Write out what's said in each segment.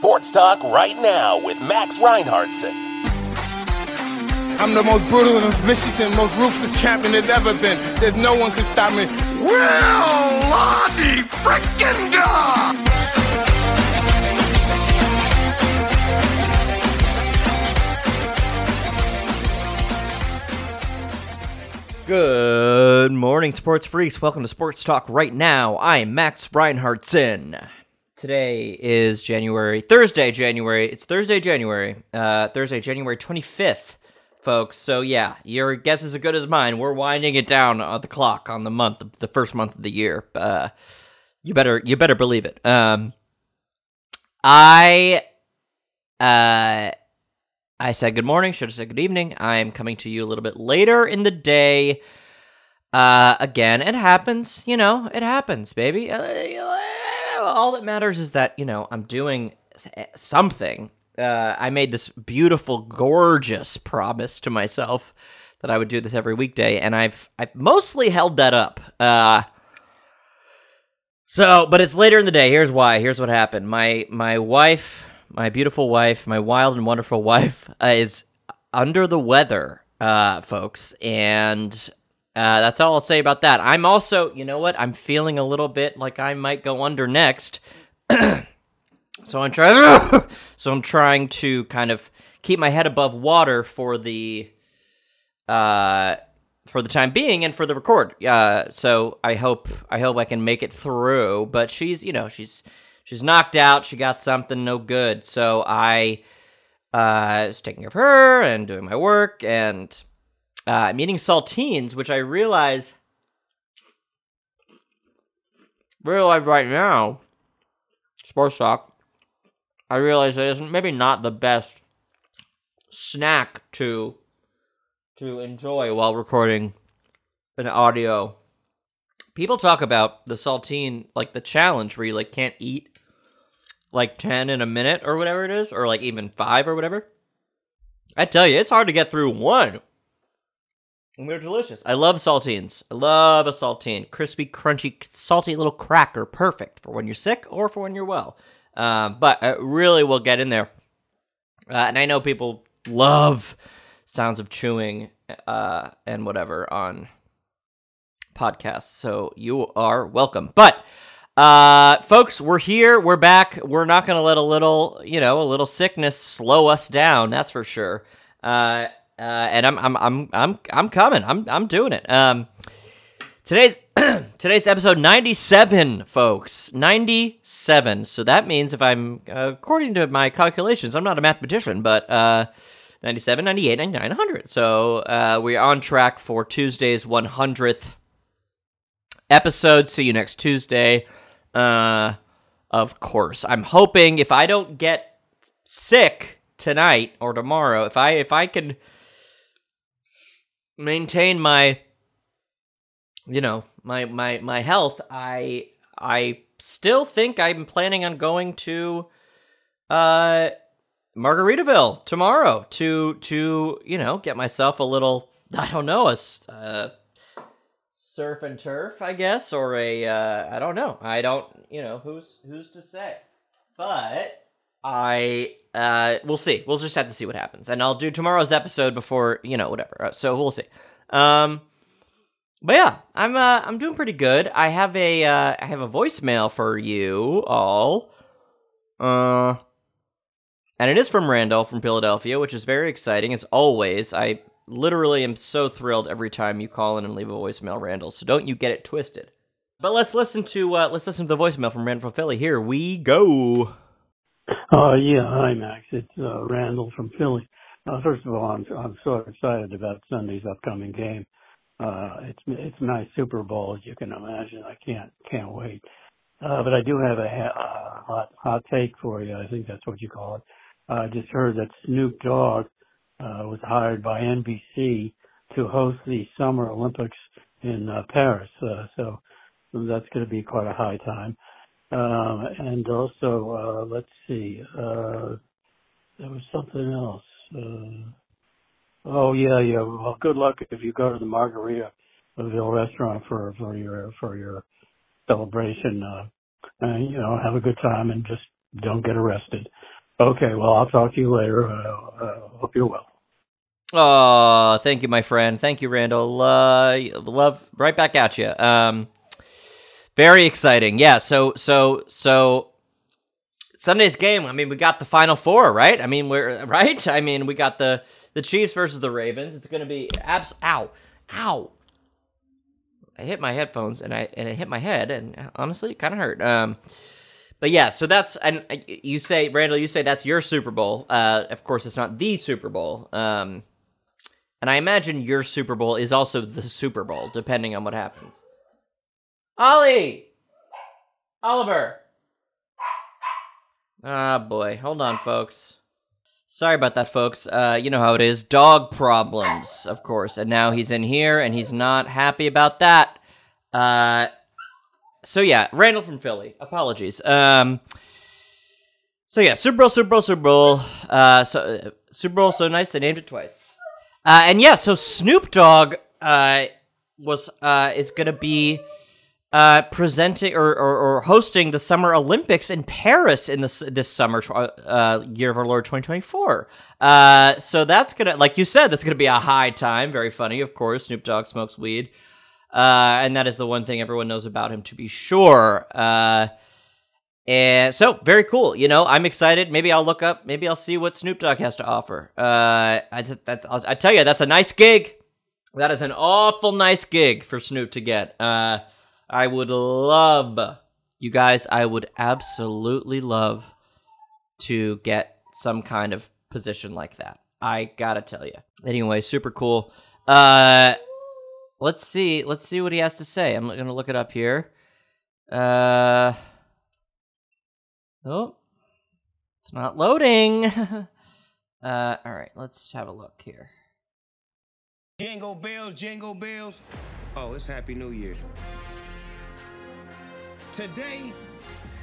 Sports Talk right now with Max Reinhardtson. I'm the most brutal and vicious and most ruthless champion there's ever been. There's no one can stop me. Will Lottie frickin' God! Good morning, sports freaks. Welcome to Sports Talk right now. I'm Max Reinhardtson. Today is January, Thursday, January. It's Thursday, January, uh, Thursday, January 25th, folks. So, yeah, your guess is as good as mine. We're winding it down on the clock on the month, the first month of the year. Uh, you better, you better believe it. Um, I, uh, I said good morning, should have said good evening. I'm coming to you a little bit later in the day. Uh, again, it happens, you know, it happens, baby. Uh, all that matters is that, you know, I'm doing something. Uh, I made this beautiful, gorgeous promise to myself that I would do this every weekday, and I've I've mostly held that up. Uh, so, but it's later in the day. Here's why. Here's what happened. My my wife my beautiful wife, my wild and wonderful wife, uh, is under the weather, uh, folks, and uh, that's all I'll say about that. I'm also, you know what? I'm feeling a little bit like I might go under next, so I'm trying. so I'm trying to kind of keep my head above water for the, uh, for the time being and for the record. Uh, so I hope I hope I can make it through. But she's, you know, she's she's knocked out. She got something no good. So I uh, was taking care of her and doing my work and uh, I'm eating saltines, which I realize realize right now, sports talk. I realize it isn't maybe not the best snack to to enjoy while recording an audio. People talk about the saltine like the challenge where you like can't eat like 10 in a minute or whatever it is, or like even five or whatever. I tell you, it's hard to get through one. And they're delicious. I love saltines. I love a saltine. Crispy, crunchy, salty little cracker. Perfect for when you're sick or for when you're well. Uh, but it really will get in there. Uh, and I know people love sounds of chewing uh, and whatever on podcasts. So you are welcome. But uh, folks, we're here. We're back. We're not going to let a little, you know, a little sickness slow us down. That's for sure. Uh, uh, and I'm, I'm, I'm, I'm, I'm coming. I'm, I'm doing it. Um, today's, today's episode 97, folks. 97. So that means if I'm, uh, according to my calculations, I'm not a mathematician, but, uh, 97, 98, 99, 100. So, uh, we're on track for Tuesday's 100th episode. See you next Tuesday. Uh, of course. I'm hoping if I don't get sick tonight or tomorrow, if I if I can maintain my you know, my my my health, I I still think I'm planning on going to uh Margaritaville tomorrow to to, you know, get myself a little I don't know, a uh, surf and turf, I guess, or a uh, I don't know. I don't, you know, who's who's to say? But I uh, we'll see. We'll just have to see what happens, and I'll do tomorrow's episode before you know whatever. Uh, so we'll see. Um, but yeah, I'm uh, I'm doing pretty good. I have a uh, I have a voicemail for you all. Uh, and it is from Randall from Philadelphia, which is very exciting as always. I literally am so thrilled every time you call in and leave a voicemail, Randall. So don't you get it twisted. But let's listen to uh, let's listen to the voicemail from Randall from Philly. Here we go. Uh, yeah, hi Max. It's uh, Randall from Philly. Uh, first of all, I'm I'm so excited about Sunday's upcoming game. Uh, it's it's nice Super Bowl, as you can imagine. I can't can't wait. Uh, but I do have a uh, hot hot take for you. I think that's what you call it. Uh, I just heard that Snoop Dogg uh, was hired by NBC to host the Summer Olympics in uh, Paris. Uh, so that's going to be quite a high time. Um, and also, uh, let's see, uh, there was something else. Uh, oh yeah, yeah. Well, good luck if you go to the Margarita Margaritaville restaurant for for your for your celebration. Uh, and you know, have a good time and just don't get arrested. Okay, well, I'll talk to you later. Uh, uh, hope you're well. Oh, thank you, my friend. Thank you, Randall. Uh, love right back at you. Um, very exciting. Yeah. So so so Sunday's game. I mean, we got the final four, right? I mean, we're right. I mean, we got the the Chiefs versus the Ravens. It's going to be abs. Ow, ow. I hit my headphones and I and it hit my head, and honestly, it kind of hurt. Um, but yeah, so that's and you say, Randall, you say that's your Super Bowl. Uh, of course, it's not the Super Bowl. Um, and I imagine your Super Bowl is also the Super Bowl, depending on what happens. Ollie, Oliver. Ah, boy. Hold on, folks. Sorry about that, folks. Uh, you know how it is. Dog problems, of course. And now he's in here, and he's not happy about that. Uh, so yeah, Randall from Philly. Apologies. Um, so yeah, Super Bowl, Super Bowl, Super Bowl. Uh, so uh, Super Bowl, so nice they named it twice. Uh, and yeah, so Snoop Dogg uh was uh is gonna be uh, presenting or, or, or, hosting the Summer Olympics in Paris in this this summer uh, year of our Lord 2024. Uh, so that's gonna, like you said, that's gonna be a high time. Very funny, of course. Snoop Dogg smokes weed, uh, and that is the one thing everyone knows about him, to be sure. Uh, and so very cool. You know, I'm excited. Maybe I'll look up. Maybe I'll see what Snoop Dogg has to offer. Uh, I that's I'll, I tell you, that's a nice gig. That is an awful nice gig for Snoop to get. I would love, you guys, I would absolutely love to get some kind of position like that. I gotta tell you. Anyway, super cool. Uh, let's see. Let's see what he has to say. I'm gonna look it up here. Uh, oh, it's not loading. uh, all right. Let's have a look here. Jingle bells, jingle bells. Oh, it's Happy New Year. Today,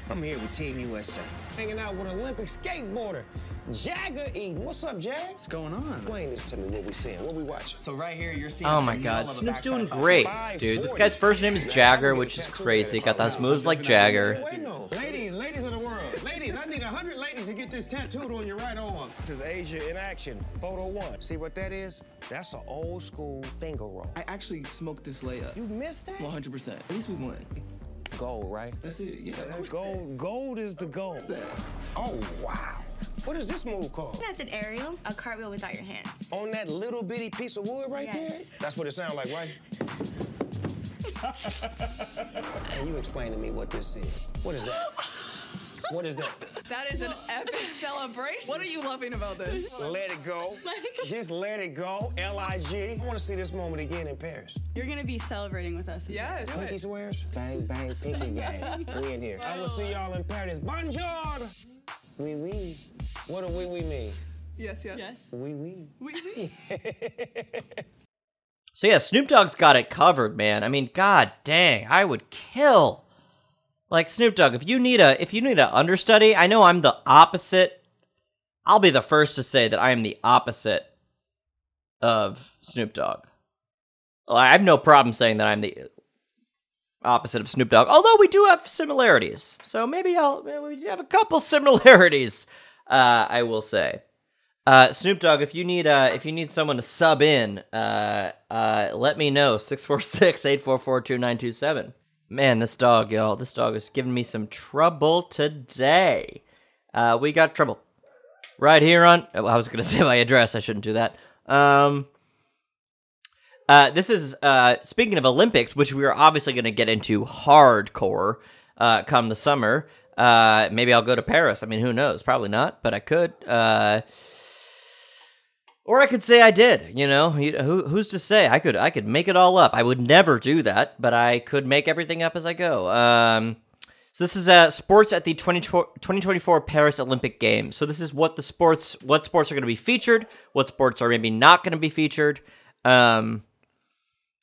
I'm here with Team USA. Hanging out with Olympic skateboarder, Jagger Eaton. What's up, Jag? What's going on? Explain this to me, what we seeing, what we watching. So right here, you're seeing. Oh my god, Snoop's doing great, dude. This guy's first name is Jagger, which is crazy. Got those moves like Jagger. Ladies, ladies of the world. Ladies, I need 100 ladies to get this tattooed on your right arm. This is Asia in action, photo one. See what that is? That's an old school finger roll. I actually smoked this layup. You missed that? 100%. At least we won. Gold, right? That's it. Yeah, That gold, gold is the gold. Oh wow! What is this move called? That's an aerial, a cartwheel without your hands. On that little bitty piece of wood right Yes. there? That's what it sounds like, right? Can you explain to me what this is? What is that? What is that? That is an epic celebration. What are you loving about this? Let it go. Just let it go. L-I-G. I want to see this moment again in Paris. You're gonna be celebrating with us. Yeah, do Pinky it. swears. Bang, bang, pinky gang. We in here. I will see y'all in Paris. Bonjour. Oui, oui. What do oui, oui mean? Yes, yes. Yes. Oui, oui. We, we. So yeah, Snoop Dogg's got it covered, man. I mean, god dang, I would kill. Like Snoop Dogg, if you need a if you need an understudy, I know I'm the opposite. I'll be the first to say that I am the opposite of Snoop Dogg. I have no problem saying that I'm the opposite of Snoop Dogg, although we do have similarities. So maybe I'll we have a couple similarities. Uh, I will say. Uh, Snoop Dogg, if you need uh, if you need someone to sub in, uh, uh, let me know 646-844-2927. Man, this dog, y'all, this dog is giving me some trouble today. Uh, we got trouble right here on. oh, I was gonna say my address. I shouldn't do that. Um, uh, this is uh, speaking of Olympics, which we are obviously going to get into hardcore uh, come the summer. Uh, maybe I'll go to Paris. I mean, who knows? Probably not, but I could. Or I could say I did. You know, who, who's to say? I could. I could make it all up. I would never do that, but I could make everything up as I go. Um, so this is uh, sports at the 20, 2024 Paris Olympic Games. So this is what the sports, what sports are going to be featured, what sports are maybe not going to be featured. Um,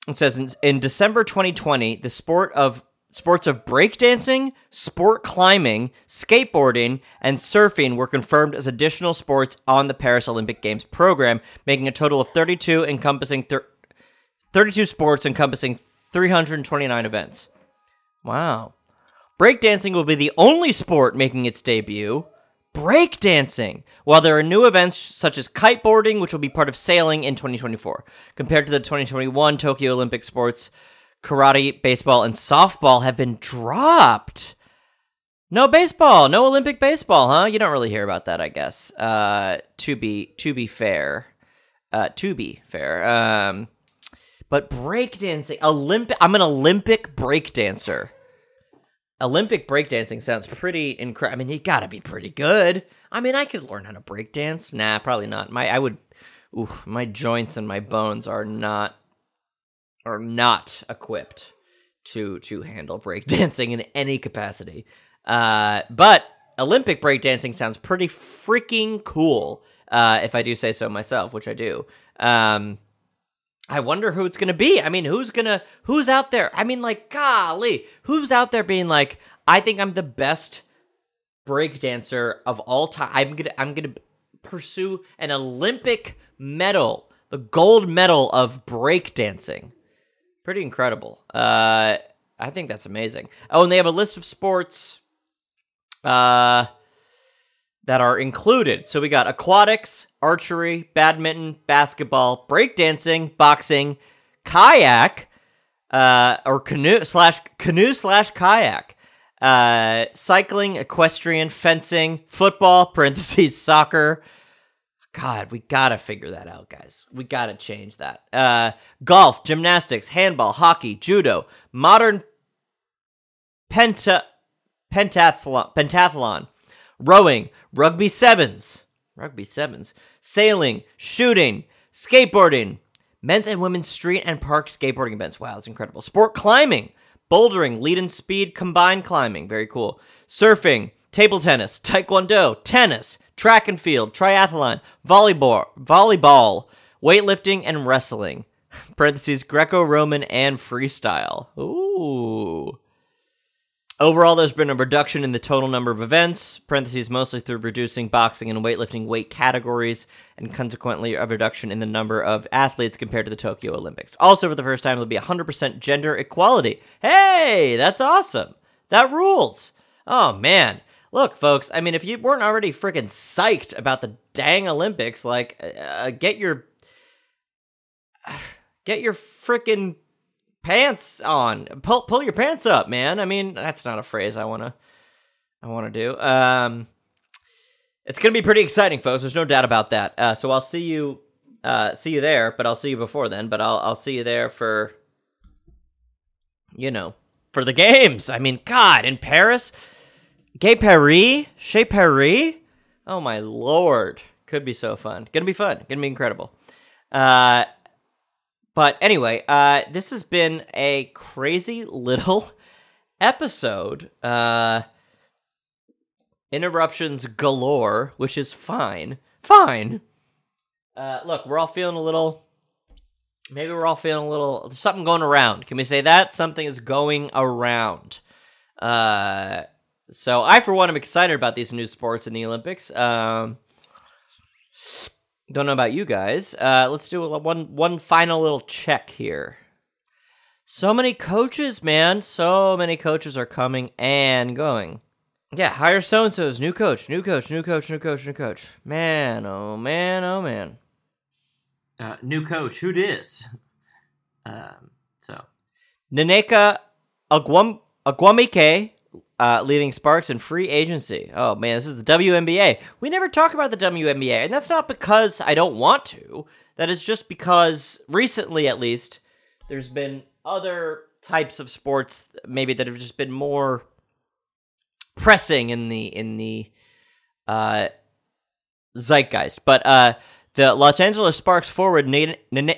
it says in, in December 2020, the sport of sports of breakdancing, sport climbing, skateboarding, and surfing were confirmed as additional sports on the Paris Olympic Games program, making a total of 32 encompassing thir- 32 sports encompassing 329 events. Wow. Breakdancing will be the only sport making its debut. Breakdancing. While there are new events such as kiteboarding, which will be part of sailing in 2024. Compared to the 2021 Tokyo Olympic sports, karate, baseball, and softball have been dropped. No baseball, no Olympic baseball, huh? You don't really hear about that, I guess. Uh, to be to be fair, uh, to be fair. Um, but breakdancing, Olympic. I'm an Olympic breakdancer. Olympic breakdancing sounds pretty incredible. I mean, you gotta be pretty good. I mean, I could learn how to breakdance. Nah, probably not. My I would. My joints and my bones are not are not equipped to to handle breakdancing in any capacity. Uh, but Olympic breakdancing sounds pretty freaking cool. Uh, if I do say so myself, which I do. Um, I wonder who it's gonna be. I mean, who's gonna who's out there? I mean, like, golly, who's out there being like, I think I'm the best breakdancer of all time. I'm gonna I'm gonna pursue an Olympic medal, the gold medal of breakdancing. Pretty incredible. Uh, I think that's amazing. Oh, and they have a list of sports uh, that are included. So we got aquatics, archery, badminton, basketball, breakdancing, boxing, kayak, uh, or canoe slash canoe slash kayak, uh, cycling, equestrian, fencing, football (parentheses soccer). God, we gotta figure that out, guys. We gotta change that. Uh, golf, gymnastics, handball, hockey, judo, modern penta pentathlon, pentathlon, rowing, rugby sevens, rugby sevens, sailing, shooting, skateboarding, men's and women's street and park skateboarding events. Wow, it's incredible. Sport climbing, bouldering, lead and speed combined climbing. Very cool. Surfing, table tennis, taekwondo, tennis, track and field, triathlon, volleyball, volleyball, weightlifting, and wrestling. Parentheses Greco-Roman and freestyle. Ooh. Overall, there's been a reduction in the total number of events, parentheses mostly through reducing boxing and weightlifting weight categories, and consequently a reduction in the number of athletes compared to the Tokyo Olympics. Also, for the first time, there'll be 100% gender equality. Hey, that's awesome. That rules. Oh, man. Look, folks, I mean, if you weren't already freaking psyched about the dang Olympics, like, uh, get your. Get your freaking pants on. Pull pull your pants up, man. I mean, that's not a phrase I want to I want to do. Um it's to be pretty exciting, folks. There's no doubt about that. Uh, so I'll see you uh, see you there, but I'll see you before then, but I'll I'll see you there for you know, for the games. I mean, god, in Paris, Gay Paris, Chez Paris. Oh my lord. Could be so fun. Gonna be fun. Gonna be incredible. Uh but anyway, uh, this has been a crazy little episode. Uh, interruptions galore, which is fine. Fine. Uh, look, we're all feeling a little. Maybe we're all feeling a little. There's something going around. Can we say that? Something is going around. Uh, so I, for one, am excited about these new sports in the Olympics. Um, don't know about you guys. Uh, let's do a, one one final little check here. So many coaches, man. So many coaches are coming and going. Yeah, hire so and so's new coach, new coach, new coach, new coach, new coach. Man, oh man, oh man. Uh, new coach, who dis? Um, so Nneka Agwam Agwamike uh, leaving Sparks in free agency. Oh man, this is the WNBA. We never talk about the WNBA, and that's not because I don't want to. That is just because recently, at least, there's been other types of sports maybe that have just been more pressing in the in the uh, zeitgeist. But uh, the Los Angeles Sparks forward Nneka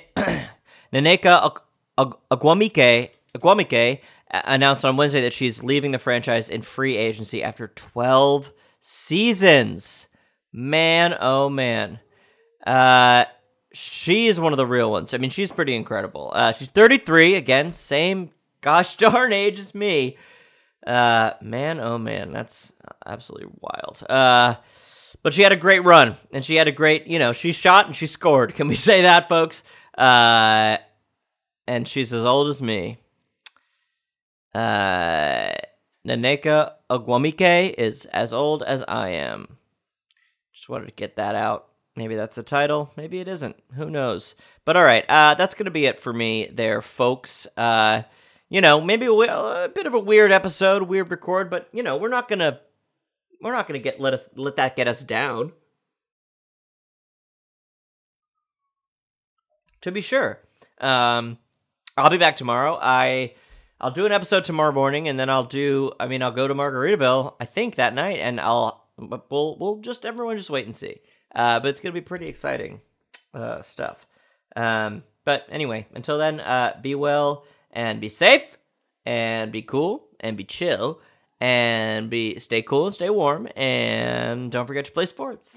Agwamike Agwamike announced on Wednesday that she's leaving the franchise in free agency after 12 seasons. Man, oh man. Uh, she is one of the real ones. I mean, she's pretty incredible. Uh, she's 33, again, same gosh darn age as me. Uh, man, oh man, that's absolutely wild. Uh, but she had a great run, and she had a great, you know, she shot and she scored. Can we say that, folks? Uh, and she's as old as me. Uh, Nneka Ogwumike is as old as I am. Just wanted to get that out. Maybe that's the title. Maybe it isn't. Who knows? But all right, uh, that's gonna be it for me, there, folks. Uh, you know, maybe a, a bit of a weird episode, weird record, but you know, we're not gonna, we're not gonna get let us let that get us down. To be sure. Um, I'll be back tomorrow. I I'll do an episode tomorrow morning, and then I'll do. I mean, I'll go to Margaritaville. I think that night, and I'll. We'll we'll just everyone just wait and see. Uh, but it's gonna be pretty exciting uh, stuff. Um, but anyway, until then, uh, be well and be safe and be cool and be chill and be stay cool and stay warm and don't forget to play sports.